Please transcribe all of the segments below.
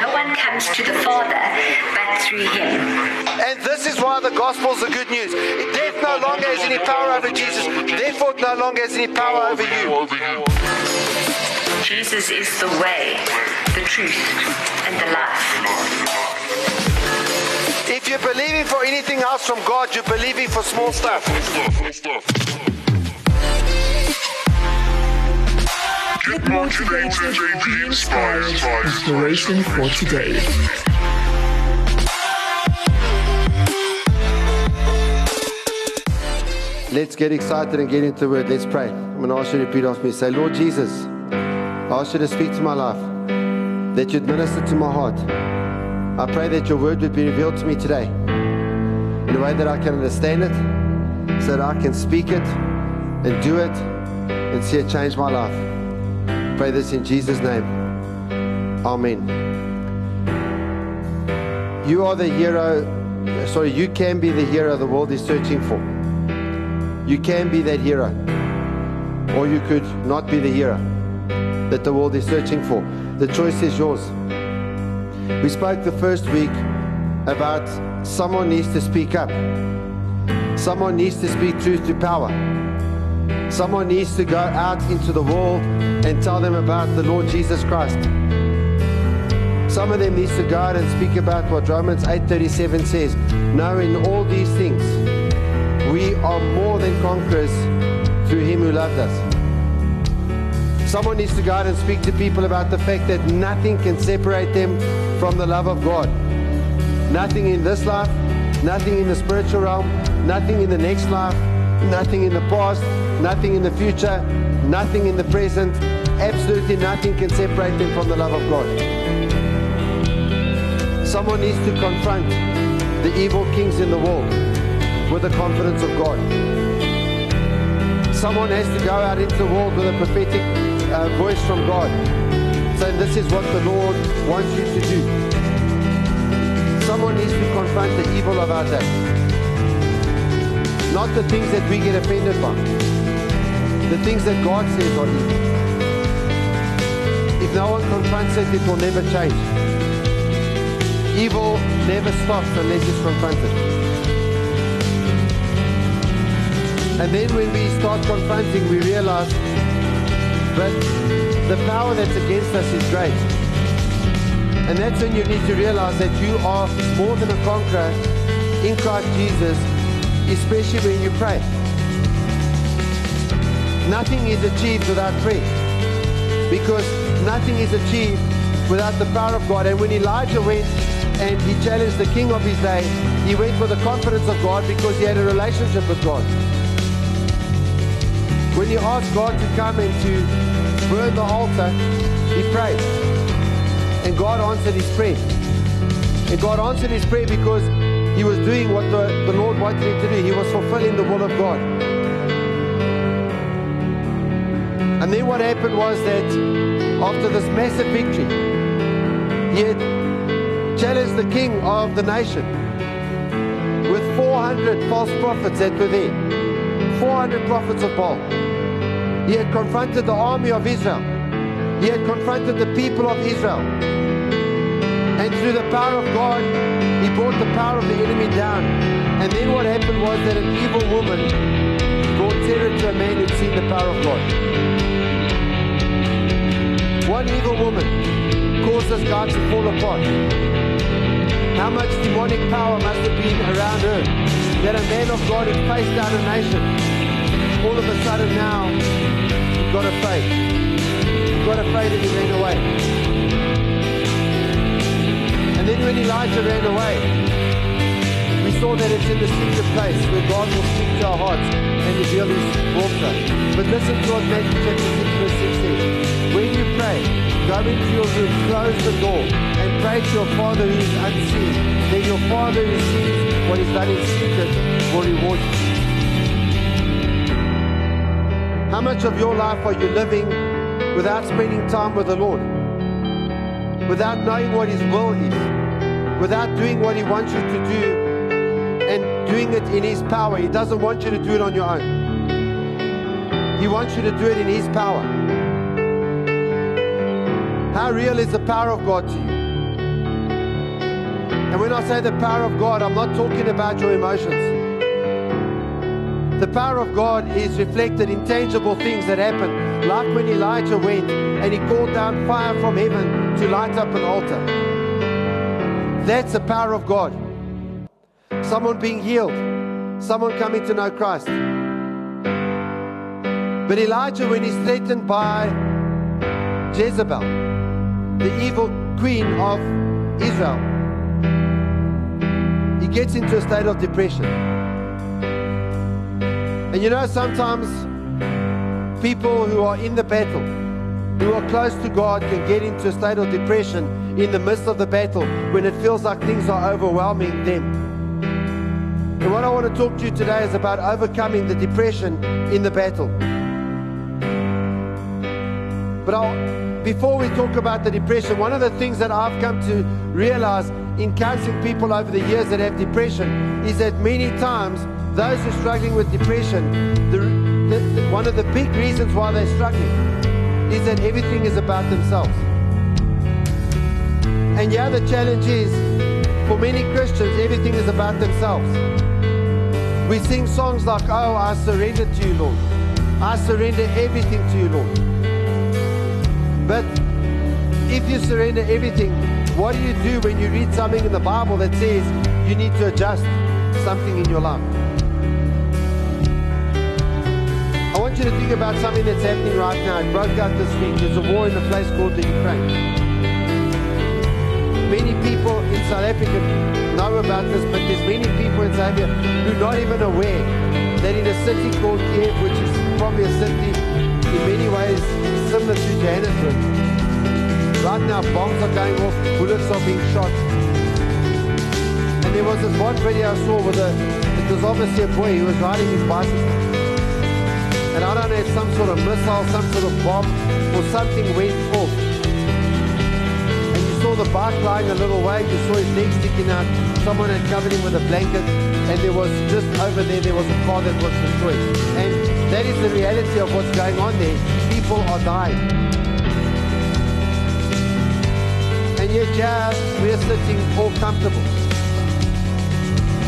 No one comes to the Father but through him. And this is why the gospel is the good news. Death no longer has any power over Jesus. Therefore, it no longer has any power over you. Jesus is the way, the truth, and the life. If you're believing for anything else from God, you're believing for small stuff. Get motivated, be inspired. Inspiration for today. Let's get excited and get into the word. Let's pray. I'm going to ask you to repeat after me. Say, Lord Jesus, I ask you to speak to my life, that you'd minister to my heart. I pray that your word would be revealed to me today in a way that I can understand it, so that I can speak it and do it and see it change my life. Pray this in Jesus' name. Amen. You are the hero, sorry, you can be the hero the world is searching for. You can be that hero, or you could not be the hero that the world is searching for. The choice is yours. We spoke the first week about someone needs to speak up, someone needs to speak truth to power. Someone needs to go out into the world and tell them about the Lord Jesus Christ. Some of them needs to go out and speak about what Romans 8:37 says. Knowing all these things, we are more than conquerors through him who loved us. Someone needs to go out and speak to people about the fact that nothing can separate them from the love of God. Nothing in this life, nothing in the spiritual realm, nothing in the next life, nothing in the past, nothing in the future, nothing in the present. Absolutely nothing can separate them from the love of God. Someone needs to confront the evil kings in the world with the confidence of God. Someone has to go out into the world with a prophetic uh, voice from God, saying, This is what the Lord wants you to do. Someone needs to confront the evil of our day. Not the things that we get offended by, the things that God says are evil. If no one confronts it, it will never change. Evil never stops unless it's confronted. And then when we start confronting, we realize that the power that's against us is great. And that's when you need to realize that you are more than a conqueror in Christ Jesus, especially when you pray. Nothing is achieved without prayer. Because nothing is achieved without the power of God. And when Elijah went and he challenged the king of his day, he went with the confidence of God because he had a relationship with God. When you ask God to come and to burn the altar, he prayed. And God answered his prayer. And God answered his prayer because he was doing what the, the Lord wanted him to do. He was fulfilling the will of God. And then what happened was that after this massive victory, he had challenged the king of the nation with 400 false prophets that were there. 400 prophets of Baal. He had confronted the army of Israel. He had confronted the people of Israel. And through the power of God, he brought the power of the enemy down. And then what happened was that an evil woman brought terror to a man who'd seen the power of God. One evil woman causes God to fall apart. How much demonic power must have been around her that a man of God had faced down a nation. All of a sudden now, he got afraid. He got afraid and he ran away. And then when Elijah ran away, we saw that it's in the secret place where God will speak to our hearts and reveal his us. But listen to what Matthew chapter 6 verse 6 says. When you pray, go into your room, close the door, and pray to your Father who is unseen. Then your Father who sees what is done in secret will reward you. How much of your life are you living without spending time with the Lord? Without knowing what His will is? Without doing what He wants you to do and doing it in His power? He doesn't want you to do it on your own. He wants you to do it in His power. How real is the power of God to you? And when I say the power of God, I'm not talking about your emotions. The power of God is reflected in tangible things that happen, like when Elijah went and he called down fire from heaven to light up an altar. That's the power of God. Someone being healed, someone coming to know Christ. But Elijah, when he's threatened by Jezebel, the evil queen of Israel, he gets into a state of depression. And you know, sometimes people who are in the battle, who are close to God, can get into a state of depression in the midst of the battle when it feels like things are overwhelming them. And what I want to talk to you today is about overcoming the depression in the battle. But I'll, before we talk about the depression, one of the things that I've come to realize in counseling people over the years that have depression is that many times those who are struggling with depression, the, the, the, one of the big reasons why they're struggling is that everything is about themselves. And yeah, the challenge is for many Christians, everything is about themselves. We sing songs like, Oh, I surrender to you, Lord. I surrender everything to you, Lord. If you surrender everything, what do you do when you read something in the Bible that says you need to adjust something in your life? I want you to think about something that's happening right now. It broke out this week. There's a war in a place called the Ukraine. Many people in South Africa know about this, but there's many people in South Africa who are not even aware that in a city called Kiev, which is probably a city in many ways similar to Johannesburg, right now bombs are going off, bullets are being shot. And there was this one video I saw with a, it was obviously a boy, he was riding his bicycle. And I don't know if some sort of missile, some sort of bomb, or something went off. And you saw the bike lying a little way, you saw his leg sticking out, someone had covered him with a blanket, and there was just over there, there was a car that was destroyed. And that is the reality of what's going on there. People are dying. And yet, yeah, we're sitting all comfortable.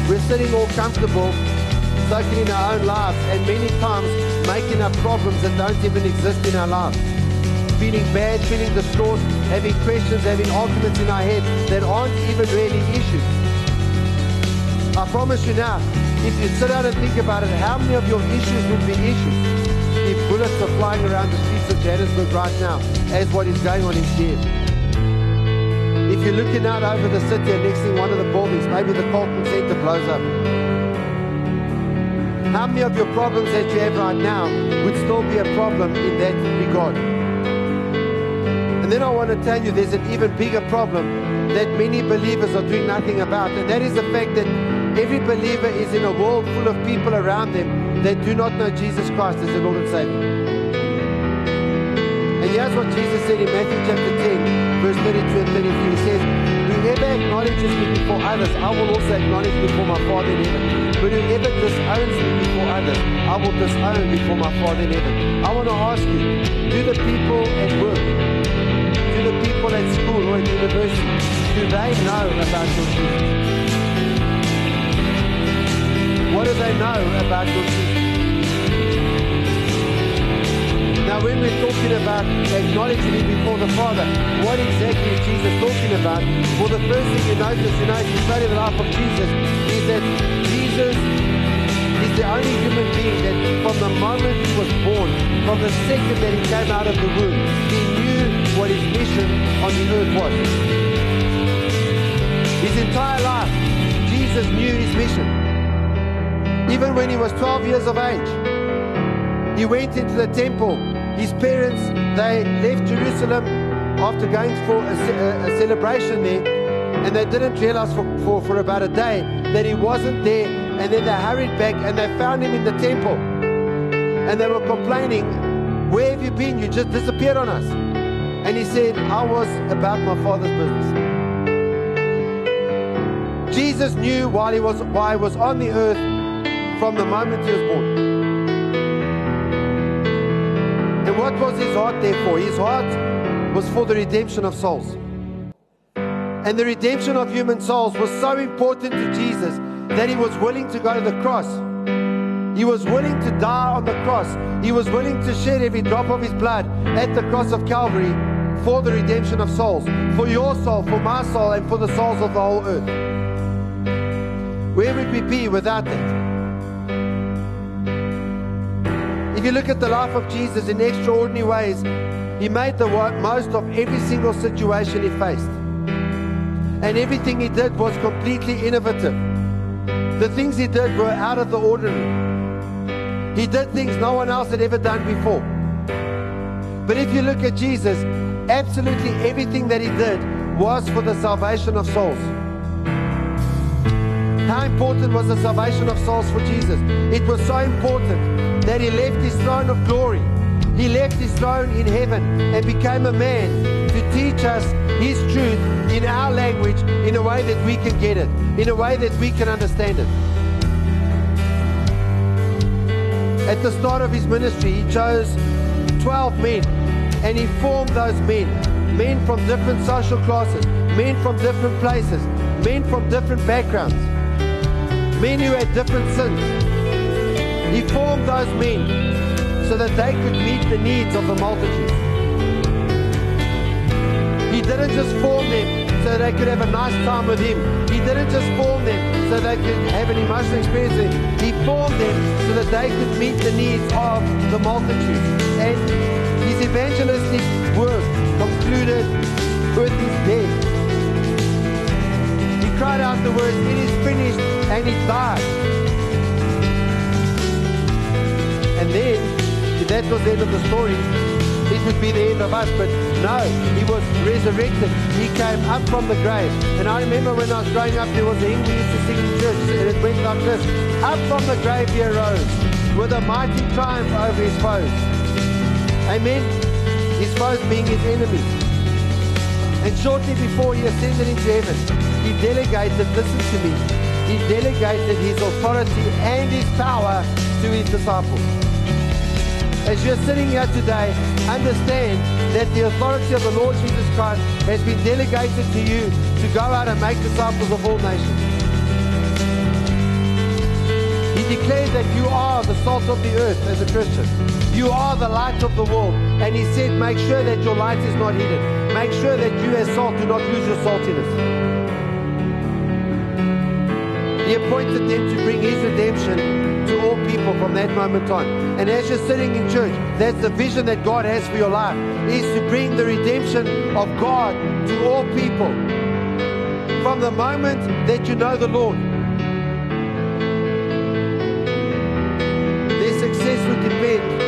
We're sitting all comfortable, soaking in our own lives, and many times making up problems that don't even exist in our lives. Feeling bad, feeling distraught, having questions, having arguments in our head that aren't even really issues. I promise you now, if you sit down and think about it, how many of your issues would be issues if bullets are flying around the streets of Johannesburg right now, as what is going on in Kiev? If you're looking out over the city and next thing one of the buildings, maybe the Carlton Center blows up. How many of your problems that you have right now would still be a problem in that regard? And then I want to tell you there's an even bigger problem that many believers are doing nothing about, and that is the fact that every believer is in a world full of people around them that do not know Jesus Christ as the Lord and Savior. And here's what Jesus said in Matthew chapter 10, verse 32 and 33. He says, Whoever acknowledges me before others, I will also acknowledge before my Father in heaven. But whoever disowns me before others, I will disown before my Father in heaven. I want to ask you, do the people at work, do the people at school or at university, do they know about your Jesus? What do they know about your Jesus? Now, when we're talking about acknowledging Him before the Father, what exactly is Jesus talking about? Well, the first thing you notice, you know, if you study the life of Jesus, is that Jesus is the only human being that from the moment he was born, from the second that he came out of the womb, he knew what his mission on the earth was. His entire life, Jesus knew his mission. Even when he was 12 years of age, he went into the temple. His parents, they left Jerusalem after going for a, a, celebration there, and they didn't realize for, for, for about a day that he wasn't there. And then they hurried back and they found him in the temple. And they were complaining, Where have you been? You just disappeared on us. And he said, I was about my father's business. Jesus knew while he was while he was on the earth from the moment he was born. And what was his heart there for? His heart was for the redemption of souls. And the redemption of human souls was so important to Jesus that he was willing to go to the cross. He was willing to die on the cross. He was willing to shed every drop of his blood at the cross of Calvary for the redemption of souls, for your soul, for my soul, and for the souls of the whole earth. Where would we be without that? If you look at the life of Jesus in extraordinary ways, he made the most of every single situation he faced. And everything he did was completely innovative. The things he did were out of the ordinary. He did things no one else had ever done before. But if you look at Jesus, absolutely everything that he did was for the salvation of souls. How important was the salvation of souls for Jesus? It was so important that he left his throne of glory. He left his throne in heaven and became a man to teach us his truth in our language in a way that we can get it, in a way that we can understand it. At the start of his ministry, he chose 12 men and he formed those men. Men from different social classes, men from different places, men from different backgrounds, men who had different sins. He formed those men so that they could meet the needs of the multitude. He didn't just form them so they could have a nice time with him. He didn't just form them so they could have an emotional experience. He formed them so that they could meet the needs of the multitude. And his evangelistic work concluded with his death. He cried out the words, it is finished, and he died. And then, if that was the end of the story, it would be the end of us. But no, he was resurrected. He came up from the grave. And I remember when I was growing up, there was a hymn we used to sing in church, and it went like this. Up from the grave he arose, with a mighty triumph over his foes. Amen. His foes being his enemies. And shortly before he ascended into heaven, he delegated, listen to me, he delegated his authority and his power to his disciples as you're sitting here today, understand that the authority of the Lord Jesus Christ has been delegated to you to go out and make disciples of all nations. He declared that you are the salt of the earth as a Christian. You are the light of the world. And he said, make sure that your light is not hidden. Make sure that you as salt do not lose your saltiness. He appointed them to bring his redemption to all people from that moment on. And as you're sitting in church, that's the vision that God has for your life, is to bring the redemption of God to all people. From the moment that you know the Lord. Their success would depend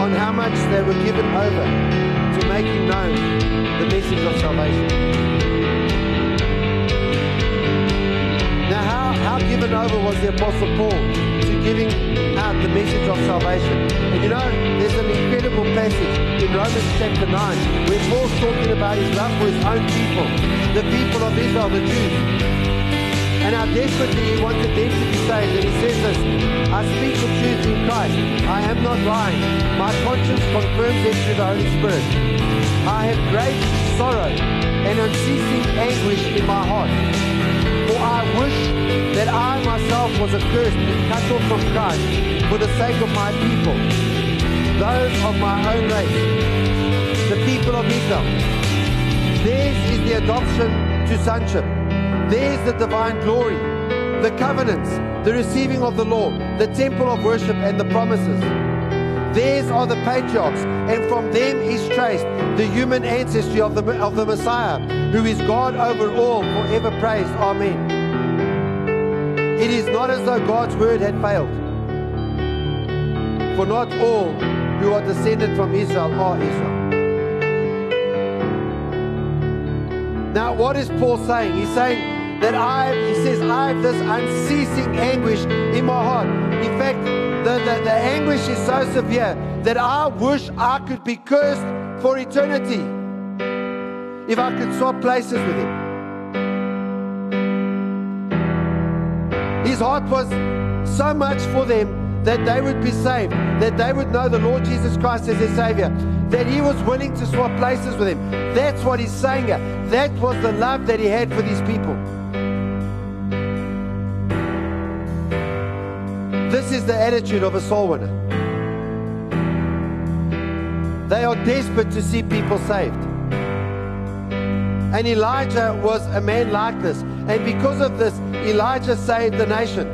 on how much they were given over to making known the message of salvation. How, how given over was the Apostle Paul to giving out the message of salvation? And you know, there's an incredible passage in Romans chapter 9 where Paul's talking about his love for his own people, the people of Israel, the Jews. And how desperately he wanted them to be saved. And he says this, I speak the truth in Christ. I am not lying. My conscience confirms it through the Holy Spirit. I have great sorrow and unceasing anguish in my heart. Wish that I myself was accursed and cut off from Christ for the sake of my people, those of my own race, the people of Israel. Theirs is the adoption to sonship. Theirs the divine glory, the covenants, the receiving of the law, the temple of worship, and the promises. Theirs are the patriarchs, and from them is traced the human ancestry of the, of the Messiah, who is God over all, forever praised. Amen. It is not as though God's word had failed. For not all who are descended from Israel are Israel. Now, what is Paul saying? He's saying that I, he says, I have this unceasing anguish in my heart. In fact, the, the, the anguish is so severe that I wish I could be cursed for eternity if I could swap places with him. His heart was so much for them that they would be saved, that they would know the Lord Jesus Christ as their Savior. that he was willing to swap places with him. That's what he's saying here. That was the love that he had for these people. This is the attitude of a soul winner. They are desperate to see people saved. And Elijah was a man like this. And because of this, Elijah saved the nation.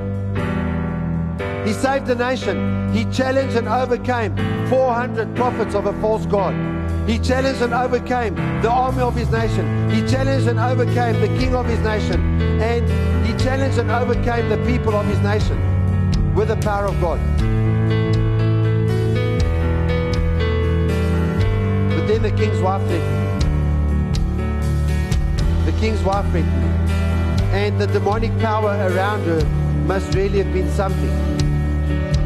He saved the nation. He challenged and overcame 400 prophets of a false God. He challenged and overcame the army of his nation. He challenged and overcame the king of his nation. And he challenged and overcame the people of his nation with the power of God. But then the king's wife threatened The king's wife threatened And the demonic power around her must really have been something.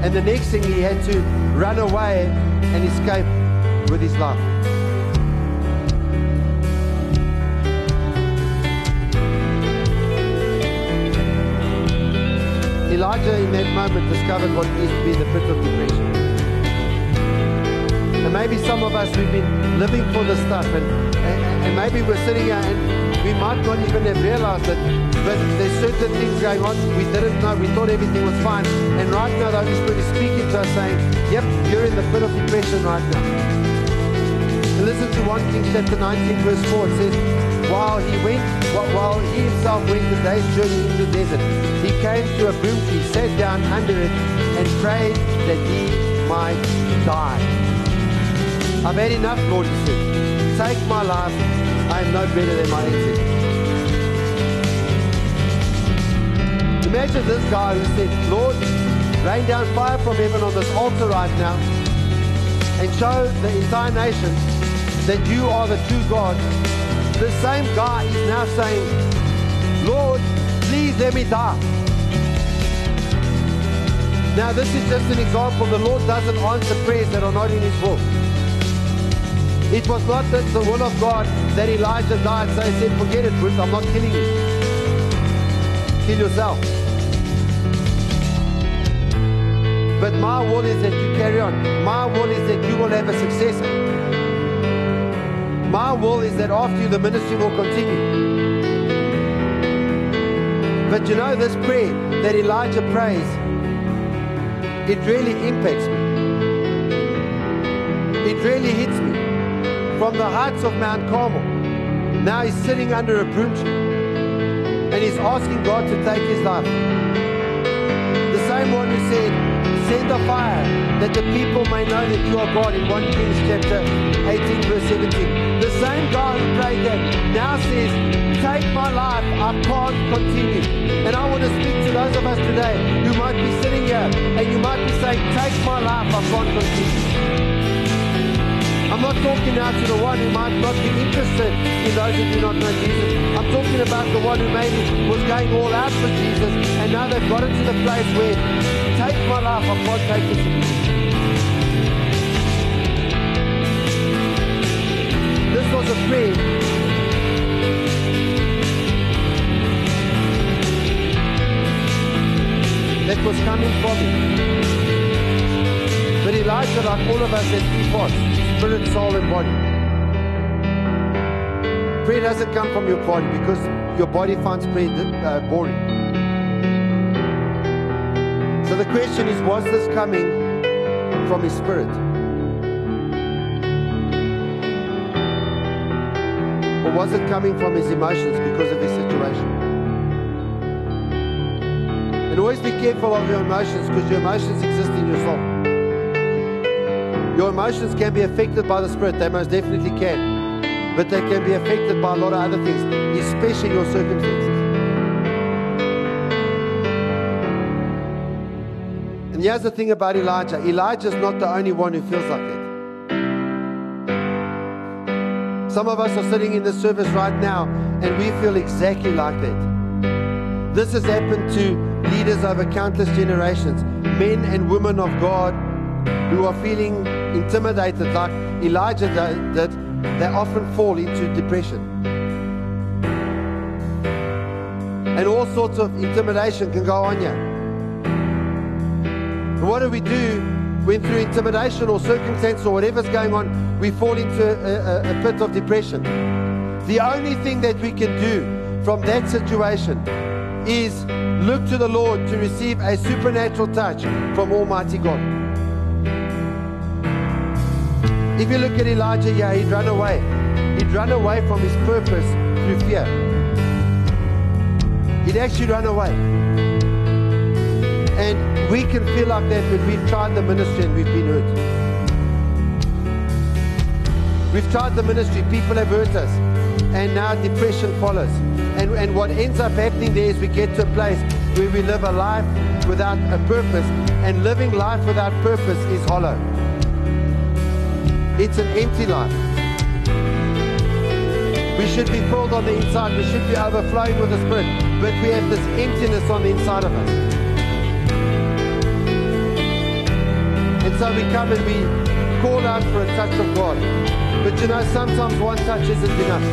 And the next thing he had to run away and escape with his life. Elijah in that moment discovered what used to be the pit of depression. And maybe some of us, we've been living for this stuff and, and, and maybe we're sitting here and we might not even have realized it, but there's certain things going on we didn't know. We thought everything was fine. And right now the Holy Spirit is speaking to us saying, yep, you're in the pit of depression right now. And listen to 1 Kings chapter 19 verse 4. It says, while he went, while he himself went the day's journey in the desert, he came to a broom tree, sat down under it, and prayed that he might die. I've had enough, Lord, he said. Take my life. I am no better than my ancestors. Imagine this guy who said, Lord, rain down fire from heaven on this altar right now and show the entire nation that you are the true God the same guy is now saying, Lord, please let me die. Now, this is just an example. The Lord doesn't answer prayers that are not in His will. It was not that the will of God that Elijah died, so he said, Forget it, Ruth, I'm not killing you. Kill yourself. But my will is that you carry on. My will is that you will have a successor. My will is that after you, the ministry will continue. But you know, this prayer that Elijah prays, it really impacts me. It really hits me. From the heights of Mount Carmel, now he's sitting under a broom tree and he's asking God to take his life. The same one who said, Send a fire that the people may know that you are God in 1 Kings chapter 18, verse 17 The same God who prayed that now says, Take my life, I can't continue. And I want to speak to those of us today who might be sitting here and you might be saying, Take my life, I can't continue. I'm not talking now to the one who might not be interested in those who do not know Jesus. I'm talking about the one who maybe was going all out for Jesus and now they've got into the place where, take my life, I can't take it was a prayer. That was coming from him. But Elijah, like all of us, has three parts spirit, soul, and body. Prayer doesn't come from your body because your body finds prayer uh, boring. So the question is was this coming from his spirit? Or was it coming from his emotions because of his situation? And always be careful of your emotions because your emotions exist in your soul. Your emotions can be affected by the Spirit, they most definitely can. But they can be affected by a lot of other things, especially your circumstances. Here's the thing about Elijah Elijah is not the only one who feels like that. Some of us are sitting in this service right now and we feel exactly like that. This has happened to leaders over countless generations, men and women of God who are feeling intimidated like Elijah did. They often fall into depression. And all sorts of intimidation can go on here. And what do we do when through intimidation or circumstance or whatever's going on, we fall into a, a, a pit of depression. The only thing that we can do from that situation is look to the Lord to receive a supernatural touch from Almighty God. If you look at Elijah, yeah, he'd run away. He'd run away from his purpose through fear. He'd actually run away. And we can feel like that when we've tried the ministry and we've been hurt. We've tried the ministry, people have hurt us, and now depression follows. And, and what ends up happening there is we get to a place where we live a life without a purpose, and living life without purpose is hollow. It's an empty life. We should be filled on the inside. We should be overflowing with the Spirit. But we have this emptiness on the inside of us. So we come and we call out for a touch of God. But you know, sometimes one touch isn't enough.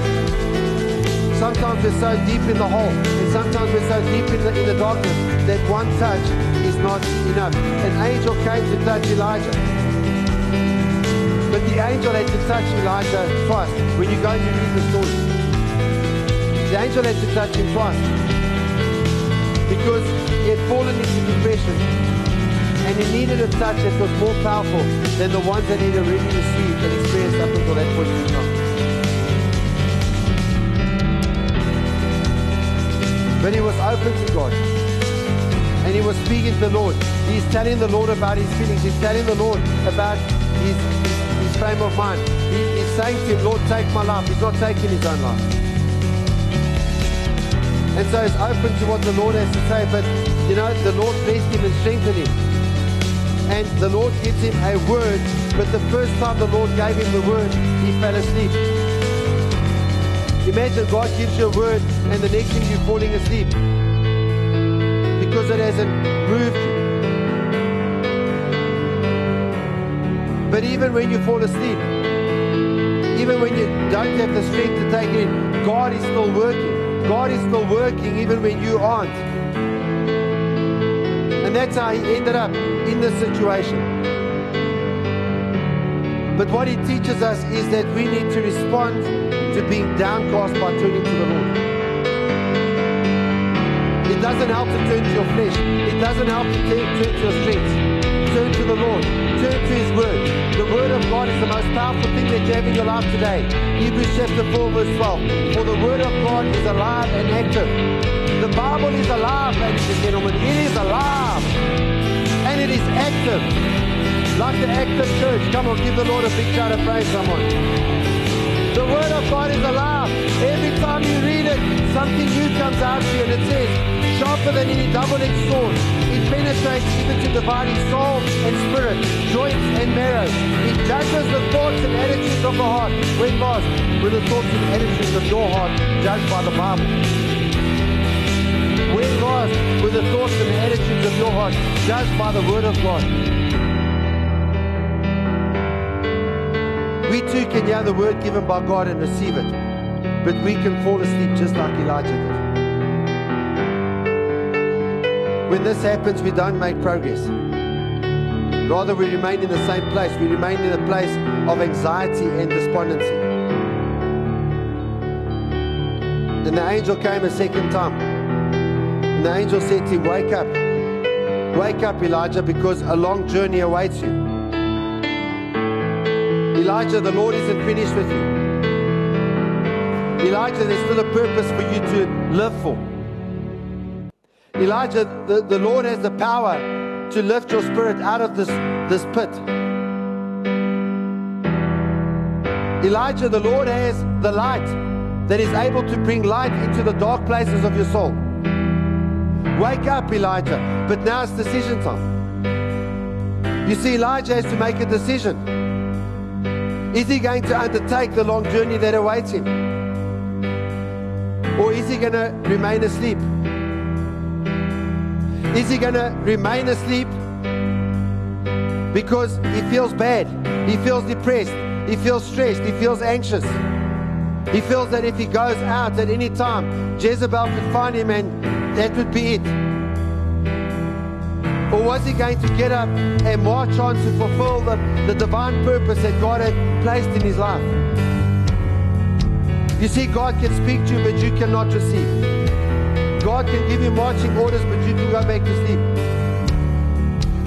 Sometimes we're so deep in the hole, and sometimes we're so deep in the, in the darkness that one touch is not enough. An angel came to touch Elijah. But the angel had to touch Elijah twice. When you go and you read the story, the angel had to touch him twice because he had fallen into depression and he needed a touch that was more powerful than the ones that he'd already received and experienced up until that point in time. But he was open to God. And he was speaking to the Lord. He's telling the Lord about his feelings. He's telling the Lord about his, his frame of mind. He, he's saying to him, Lord, take my life. He's not taking his own life. And so he's open to what the Lord has to say. But, you know, the Lord blessed him and strengthened him. And the Lord gives him a word. But the first time the Lord gave him the word, he fell asleep. Imagine God gives you a word and the next thing you're falling asleep because it hasn't moved you. But even when you fall asleep, even when you don't have the strength to take it in, God is still working. God is still working even when you aren't. And that's how he ended up in this situation. But what he teaches us is that we need to respond to being downcast by turning to the Lord. It doesn't help to turn to your flesh. It doesn't help to turn to your strength. Turn to the Lord. Turn to His Word. The Word of God is the most powerful thing that you have in your life today. Hebrews chapter 4 verse 12. For the Word of God is alive and active. The Bible is alive, ladies and gentlemen. It is alive. And it is active. Like the active church. Come on, give the Lord a big shout of praise, someone. The Word of God is alive. Every time you read it, something new comes out to you and it says, sharper than any double-edged sword It penetrates even to dividing soul and spirit, joints and marrow. It judges the thoughts and attitudes of the heart. When was? with the thoughts and attitudes of your heart judged by the Bible. When the thoughts and attitudes of your heart judged by the Word of God. We too can hear the word given by God and receive it. But we can fall asleep just like Elijah did. When this happens, we don't make progress. Rather, we remain in the same place. We remain in a place of anxiety and despondency. Then the angel came a second time. And the angel said to him, Wake up. Wake up, Elijah, because a long journey awaits you. Elijah, the Lord isn't finished with you. Elijah, there's still a purpose for you to live for. Elijah, the, the Lord has the power to lift your spirit out of this, this pit. Elijah, the Lord has the light that is able to bring light into the dark places of your soul. Wake up, Elijah. But now it's decision time. You see, Elijah has to make a decision. Is he going to undertake the long journey that awaits him? Or is he going to remain asleep? Is he going to remain asleep because he feels bad? He feels depressed. He feels stressed. He feels anxious. He feels that if he goes out at any time, Jezebel could find him and that would be it. Or was he going to get up and march on to fulfill the, the divine purpose that God had placed in his life? You see, God can speak to you, but you cannot receive. God can give you marching orders, but you can go back to sleep.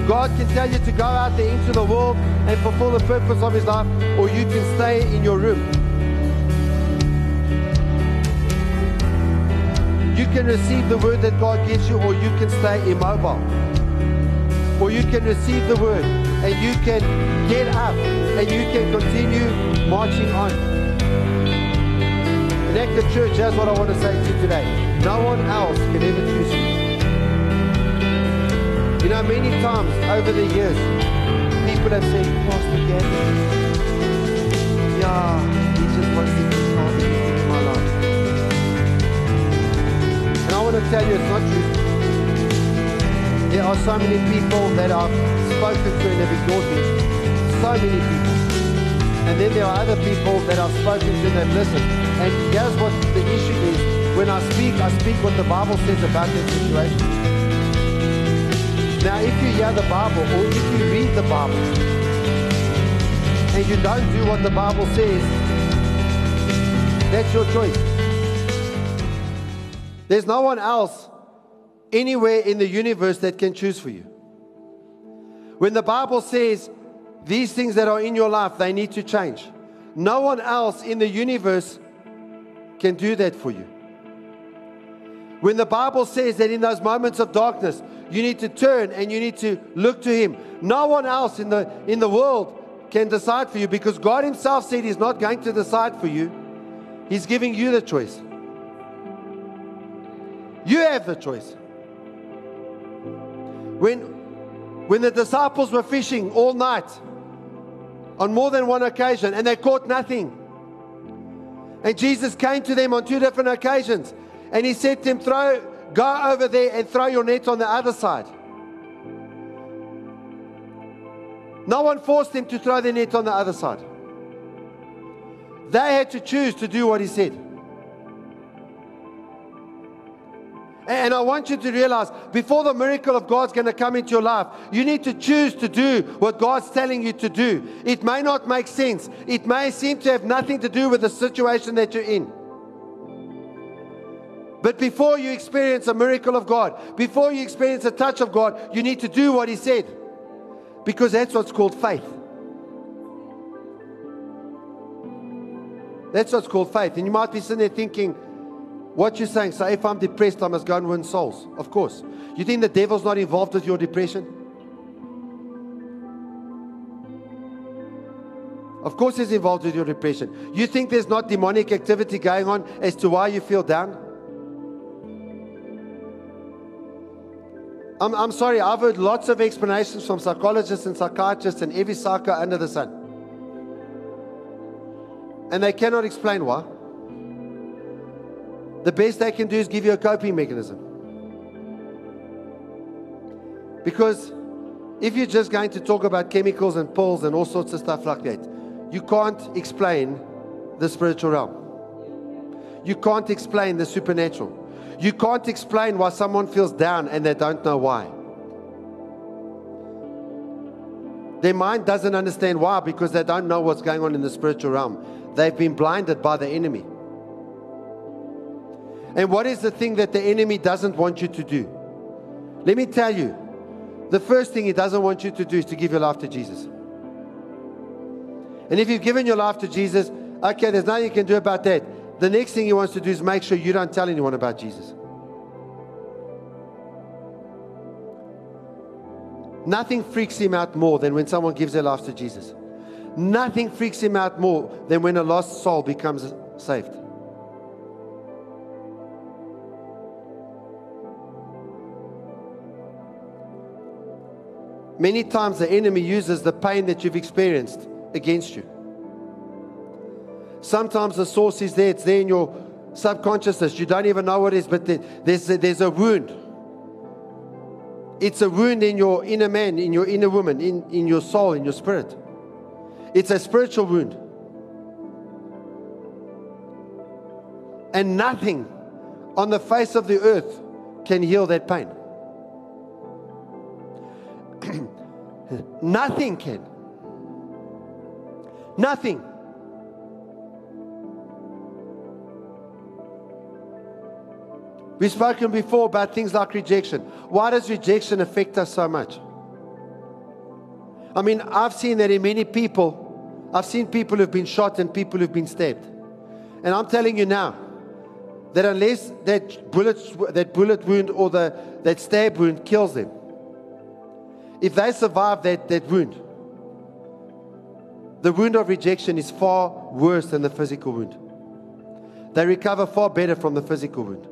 God can tell you to go out there into the world and fulfill the purpose of his life, or you can stay in your room. You can receive the word that God gives you, or you can stay immobile. Or you can receive the word and you can get up and you can continue marching on. At the church, that's what I want to say to you today. No one else can ever choose you. You know, many times over the years, people have said, Pastor Gavin, yeah, tell you it's not true. There are so many people that I've spoken to and have ignored me. So many people. And then there are other people that I've spoken to and have listened. And here's what the issue is. When I speak, I speak what the Bible says about that situation. Now, if you hear the Bible or if you read the Bible and you don't do what the Bible says, that's your choice. There's no one else anywhere in the universe that can choose for you. When the Bible says these things that are in your life, they need to change, no one else in the universe can do that for you. When the Bible says that in those moments of darkness, you need to turn and you need to look to Him. No one else in the, in the world can decide for you because God Himself said He's not going to decide for you, He's giving you the choice. You have the choice. When, when the disciples were fishing all night on more than one occasion and they caught nothing, and Jesus came to them on two different occasions and He said to them, Throw Go over there and throw your net on the other side. No one forced them to throw their net on the other side. They had to choose to do what he said. And I want you to realize before the miracle of God's going to come into your life, you need to choose to do what God's telling you to do. It may not make sense, it may seem to have nothing to do with the situation that you're in. But before you experience a miracle of God, before you experience a touch of God, you need to do what He said. Because that's what's called faith. That's what's called faith. And you might be sitting there thinking, what you're saying, so if I'm depressed, I must go and win souls. Of course. You think the devil's not involved with your depression? Of course, he's involved with your depression. You think there's not demonic activity going on as to why you feel down? I'm, I'm sorry, I've heard lots of explanations from psychologists and psychiatrists and every psycho under the sun. And they cannot explain why. The best they can do is give you a coping mechanism. Because if you're just going to talk about chemicals and pills and all sorts of stuff like that, you can't explain the spiritual realm. You can't explain the supernatural. You can't explain why someone feels down and they don't know why. Their mind doesn't understand why because they don't know what's going on in the spiritual realm. They've been blinded by the enemy. And what is the thing that the enemy doesn't want you to do? Let me tell you the first thing he doesn't want you to do is to give your life to Jesus. And if you've given your life to Jesus, okay, there's nothing you can do about that the next thing he wants to do is make sure you don't tell anyone about Jesus. Nothing freaks him out more than when someone gives their life to Jesus. Nothing freaks him out more than when a lost soul becomes saved. Many times the enemy uses the pain that you've experienced against you. Sometimes the source is there, it's there in your subconsciousness. You don't even know what it is, but there's a, there's a wound. It's a wound in your inner man, in your inner woman, in, in your soul, in your spirit. It's a spiritual wound. And nothing on the face of the earth can heal that pain. Nothing can. Nothing. We've spoken before about things like rejection. Why does rejection affect us so much? I mean, I've seen that in many people. I've seen people who've been shot and people who've been stabbed. And I'm telling you now that unless that bullet, that bullet wound or the, that stab wound kills them, if they survive that, that wound, the wound of rejection is far worse than the physical wound. They recover far better from the physical wound.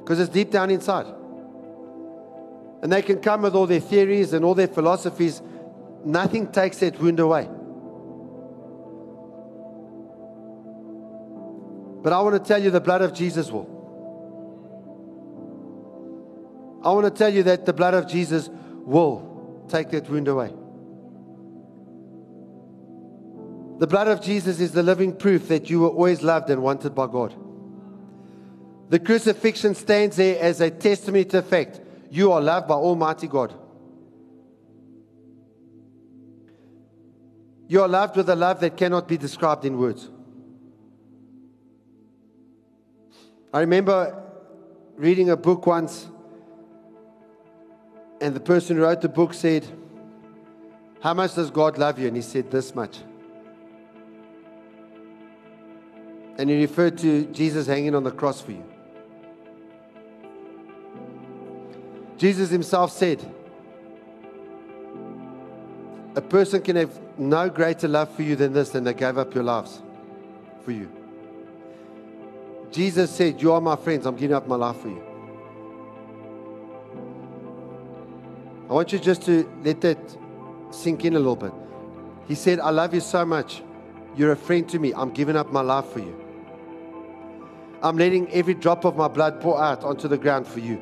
Because it's deep down inside. And they can come with all their theories and all their philosophies. Nothing takes that wound away. But I want to tell you the blood of Jesus will. I want to tell you that the blood of Jesus will take that wound away. The blood of Jesus is the living proof that you were always loved and wanted by God. The crucifixion stands there as a testimony to the fact you are loved by Almighty God. You are loved with a love that cannot be described in words. I remember reading a book once, and the person who wrote the book said, How much does God love you? And he said, This much. And he referred to Jesus hanging on the cross for you. Jesus himself said, A person can have no greater love for you than this, than they gave up your lives for you. Jesus said, You are my friends, I'm giving up my life for you. I want you just to let that sink in a little bit. He said, I love you so much. You're a friend to me. I'm giving up my life for you. I'm letting every drop of my blood pour out onto the ground for you.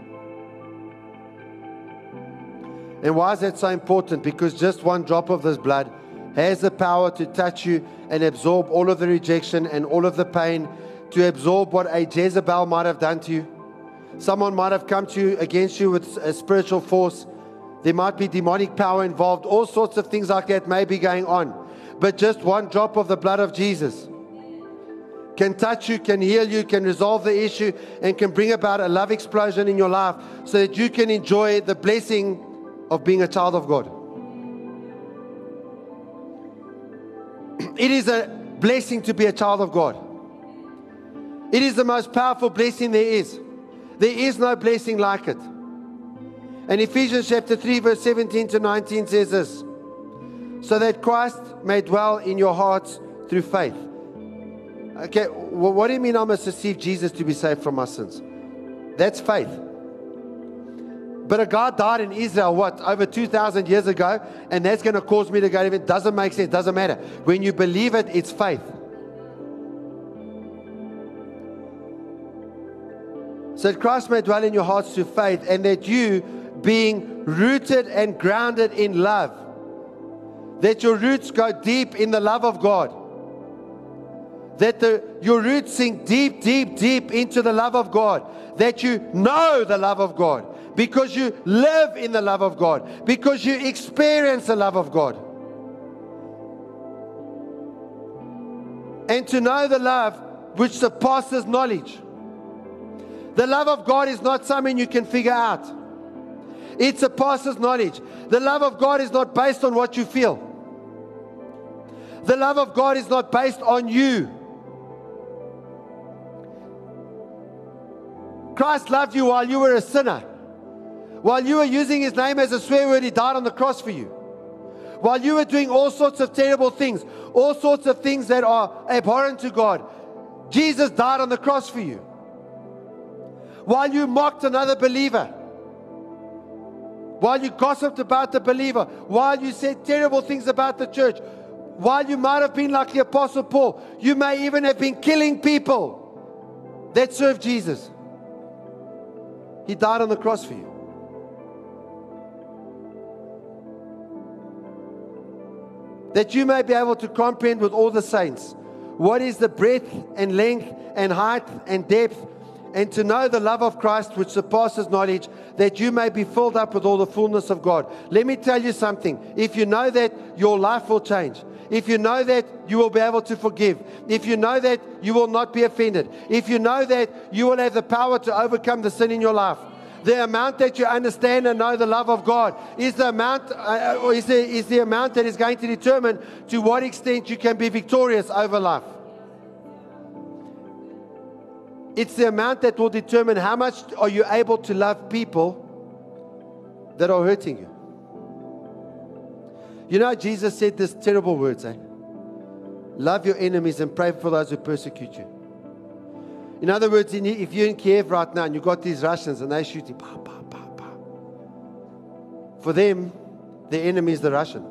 And why is that so important? Because just one drop of this blood has the power to touch you and absorb all of the rejection and all of the pain, to absorb what a Jezebel might have done to you. Someone might have come to you against you with a spiritual force. There might be demonic power involved. All sorts of things like that may be going on. But just one drop of the blood of Jesus can touch you, can heal you, can resolve the issue, and can bring about a love explosion in your life so that you can enjoy the blessing of being a child of God. It is a blessing to be a child of God. It is the most powerful blessing there is. There is no blessing like it. And Ephesians chapter 3, verse 17 to 19 says this so that Christ may dwell in your hearts through faith. Okay, well, what do you mean I must receive Jesus to be saved from my sins? That's faith. But a God died in Israel, what, over 2,000 years ago, and that's going to cause me to go to heaven. Doesn't make sense, doesn't matter. When you believe it, it's faith. So that Christ may dwell in your hearts through faith, and that you, being rooted and grounded in love, that your roots go deep in the love of God. That the, your roots sink deep, deep, deep into the love of God. That you know the love of God because you live in the love of God, because you experience the love of God. And to know the love which surpasses knowledge. The love of God is not something you can figure out. It surpasses knowledge. The love of God is not based on what you feel. The love of God is not based on you. Christ loved you while you were a sinner. While you were using his name as a swear word, he died on the cross for you. While you were doing all sorts of terrible things, all sorts of things that are abhorrent to God, Jesus died on the cross for you. While you mocked another believer, while you gossiped about the believer, while you said terrible things about the church, while you might have been like the Apostle Paul, you may even have been killing people that serve Jesus. He died on the cross for you. that you may be able to comprehend with all the saints what is the breadth and length and height and depth and to know the love of Christ which surpasses knowledge, that you may be filled up with all the fullness of God. Let me tell you something. If you know that, your life will change. If you know that, you will be able to forgive. If you know that, you will not be offended. If you know that, you will have the power to overcome the sin in your life. The amount that you understand and know the love of God is the amount, uh, is the, is the amount that is going to determine to what extent you can be victorious over life. It's the amount that will determine how much are you able to love people that are hurting you. You know, Jesus said this terrible words, eh? Love your enemies and pray for those who persecute you. In other words, if you're in Kiev right now and you've got these Russians and they're shooting, bah, bah, bah, bah. for them, the enemy is the Russian.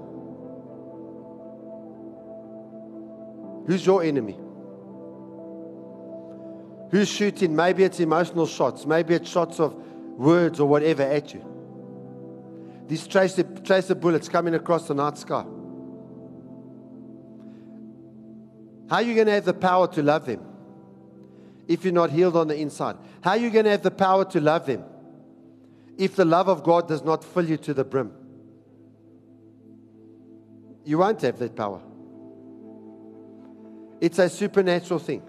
Who's your enemy? Who's shooting? Maybe it's emotional shots, maybe it's shots of words or whatever at you. These tracer, tracer bullets coming across the night sky. How are you going to have the power to love them if you're not healed on the inside? How are you going to have the power to love them if the love of God does not fill you to the brim? You won't have that power. It's a supernatural thing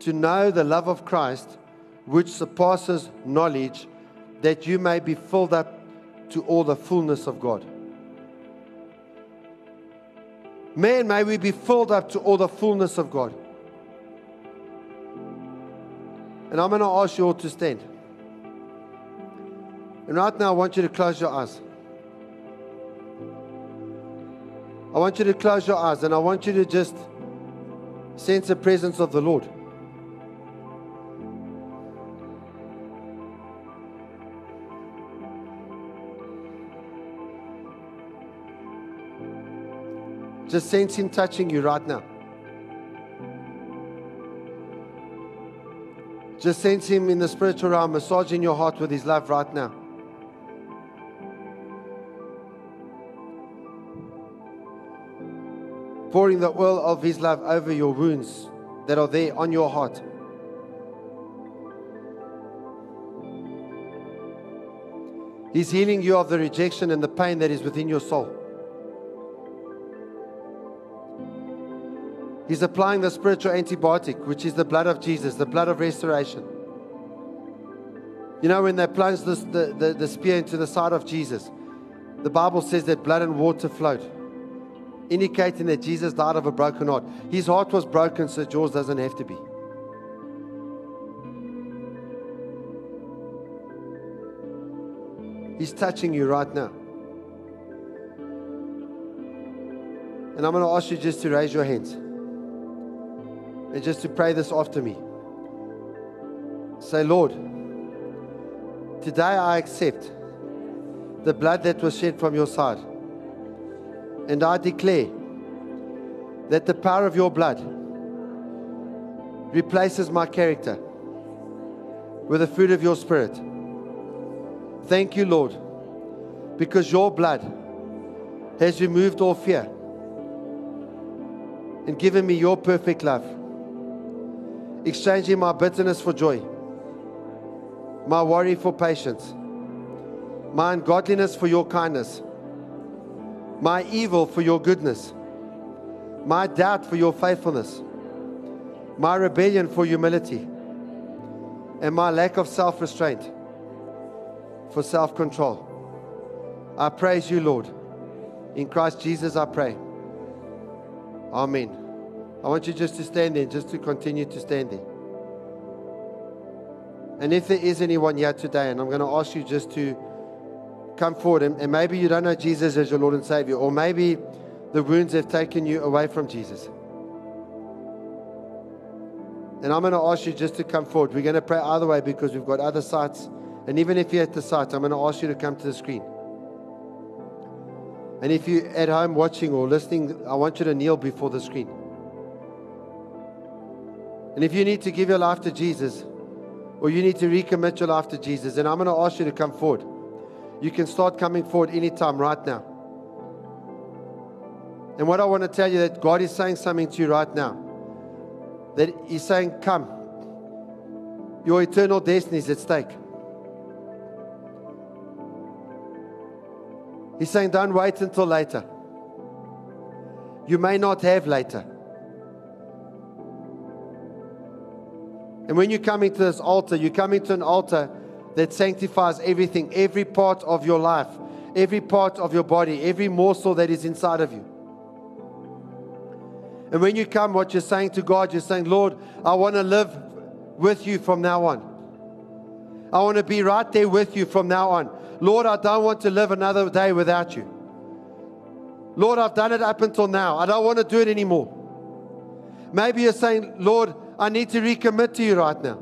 to know the love of Christ, which surpasses knowledge, that you may be filled up to all the fullness of God. Man, may we be filled up to all the fullness of God. And I'm going to ask you all to stand. And right now, I want you to close your eyes. I want you to close your eyes and I want you to just sense the presence of the Lord. Just sense Him touching you right now. Just sense Him in the spiritual realm, massaging your heart with His love right now. Pouring the oil of His love over your wounds that are there on your heart. He's healing you of the rejection and the pain that is within your soul. He's applying the spiritual antibiotic, which is the blood of Jesus, the blood of restoration. You know, when they plunged the, the, the spear into the side of Jesus, the Bible says that blood and water flowed, indicating that Jesus died of a broken heart. His heart was broken, so yours doesn't have to be. He's touching you right now. And I'm going to ask you just to raise your hands and just to pray this after me. Say, Lord, today I accept the blood that was shed from your side. And I declare that the power of your blood replaces my character with the fruit of your spirit. Thank you, Lord, because your blood has removed all fear and given me your perfect love exchanging my bitterness for joy, my worry for patience, my ungodliness for your kindness, my evil for your goodness, my doubt for your faithfulness, my rebellion for humility, and my lack of self restraint for self control. I praise you, Lord. In Christ Jesus, I pray. Amen. I want you just to stand there, just to continue to stand there. And if there is anyone here today, and I'm going to ask you just to come forward, and, and maybe you don't know Jesus as your Lord and Savior, or maybe the wounds have taken you away from Jesus. And I'm going to ask you just to come forward. We're going to pray either way because we've got other sites. And even if you're at the site, I'm going to ask you to come to the screen. And if you're at home watching or listening, I want you to kneel before the screen. And if you need to give your life to Jesus, or you need to recommit your life to Jesus, then I'm going to ask you to come forward. You can start coming forward anytime right now. And what I want to tell you that God is saying something to you right now. That He's saying, Come, Your eternal destiny is at stake. He's saying, don't wait until later. You may not have later. And when you come into this altar, you come into an altar that sanctifies everything, every part of your life, every part of your body, every morsel that is inside of you. And when you come, what you're saying to God, you're saying, Lord, I want to live with you from now on. I want to be right there with you from now on. Lord, I don't want to live another day without you. Lord, I've done it up until now. I don't want to do it anymore. Maybe you're saying, Lord, I need to recommit to you right now.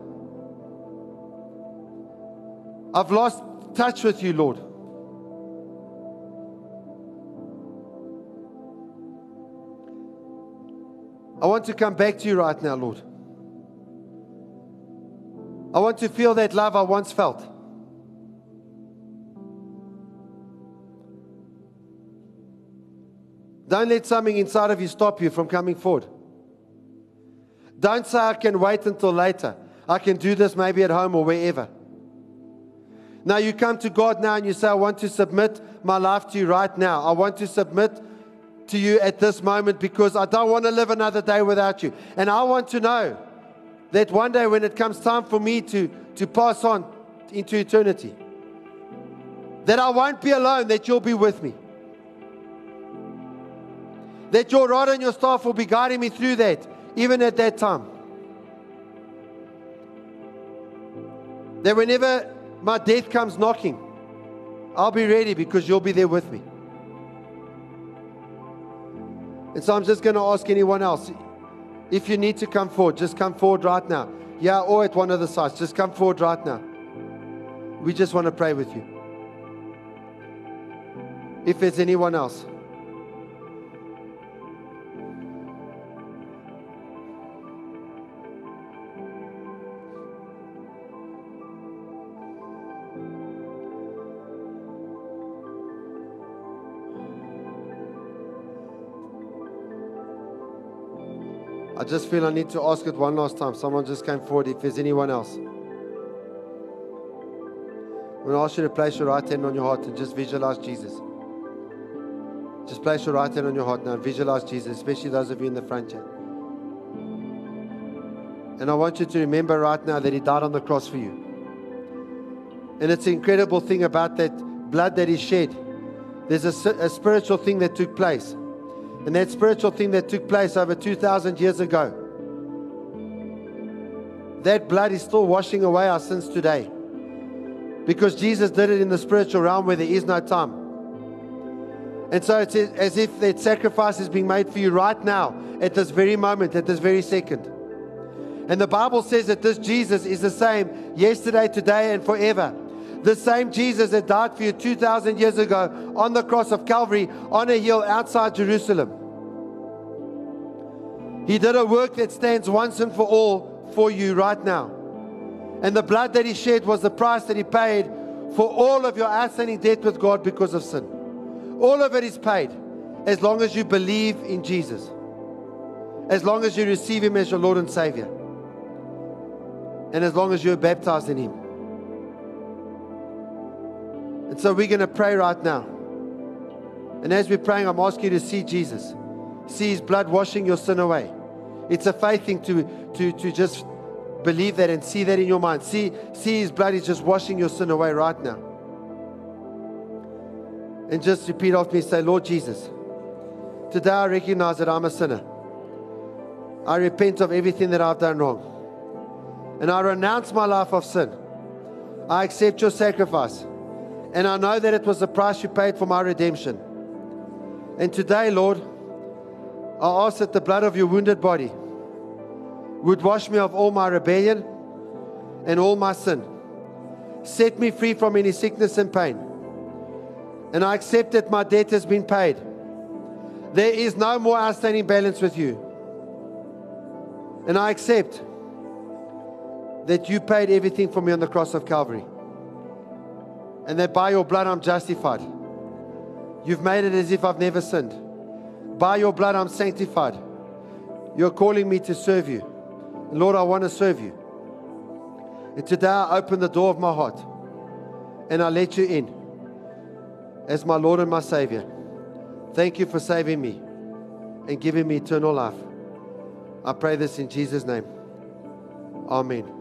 I've lost touch with you, Lord. I want to come back to you right now, Lord. I want to feel that love I once felt. Don't let something inside of you stop you from coming forward. Don't say, I can wait until later. I can do this maybe at home or wherever. Now you come to God now and you say, I want to submit my life to you right now. I want to submit to you at this moment because I don't want to live another day without you. And I want to know that one day when it comes time for me to, to pass on into eternity, that I won't be alone, that you'll be with me. That your rod and your staff will be guiding me through that, even at that time. That whenever my death comes knocking, I'll be ready because you'll be there with me. And so I'm just going to ask anyone else if you need to come forward, just come forward right now. Yeah, or at one of the sites, just come forward right now. We just want to pray with you. If there's anyone else. I just feel I need to ask it one last time. Someone just came forward. If there's anyone else, I'm going to ask you to place your right hand on your heart and just visualize Jesus. Just place your right hand on your heart now and visualize Jesus, especially those of you in the front here. And I want you to remember right now that He died on the cross for you. And it's an incredible thing about that blood that He shed. There's a, a spiritual thing that took place. And that spiritual thing that took place over 2,000 years ago, that blood is still washing away our sins today. Because Jesus did it in the spiritual realm where there is no time. And so it's as if that sacrifice is being made for you right now, at this very moment, at this very second. And the Bible says that this Jesus is the same yesterday, today, and forever. The same Jesus that died for you 2,000 years ago on the cross of Calvary on a hill outside Jerusalem. He did a work that stands once and for all for you right now. And the blood that He shed was the price that He paid for all of your outstanding debt with God because of sin. All of it is paid as long as you believe in Jesus, as long as you receive Him as your Lord and Savior, and as long as you're baptized in Him. And so we're going to pray right now. And as we're praying, I'm asking you to see Jesus. See his blood washing your sin away. It's a faith thing to, to, to just believe that and see that in your mind. See, see his blood is just washing your sin away right now. And just repeat after me say, Lord Jesus, today I recognize that I'm a sinner. I repent of everything that I've done wrong. And I renounce my life of sin. I accept your sacrifice. And I know that it was the price you paid for my redemption. And today, Lord, I ask that the blood of your wounded body would wash me of all my rebellion and all my sin. Set me free from any sickness and pain. And I accept that my debt has been paid. There is no more outstanding balance with you. And I accept that you paid everything for me on the cross of Calvary and that by your blood I'm justified. You've made it as if I've never sinned. By your blood I'm sanctified. You're calling me to serve you. Lord, I want to serve you. And today I open the door of my heart and I let you in as my Lord and my Savior. Thank you for saving me and giving me eternal life. I pray this in Jesus' name. Amen.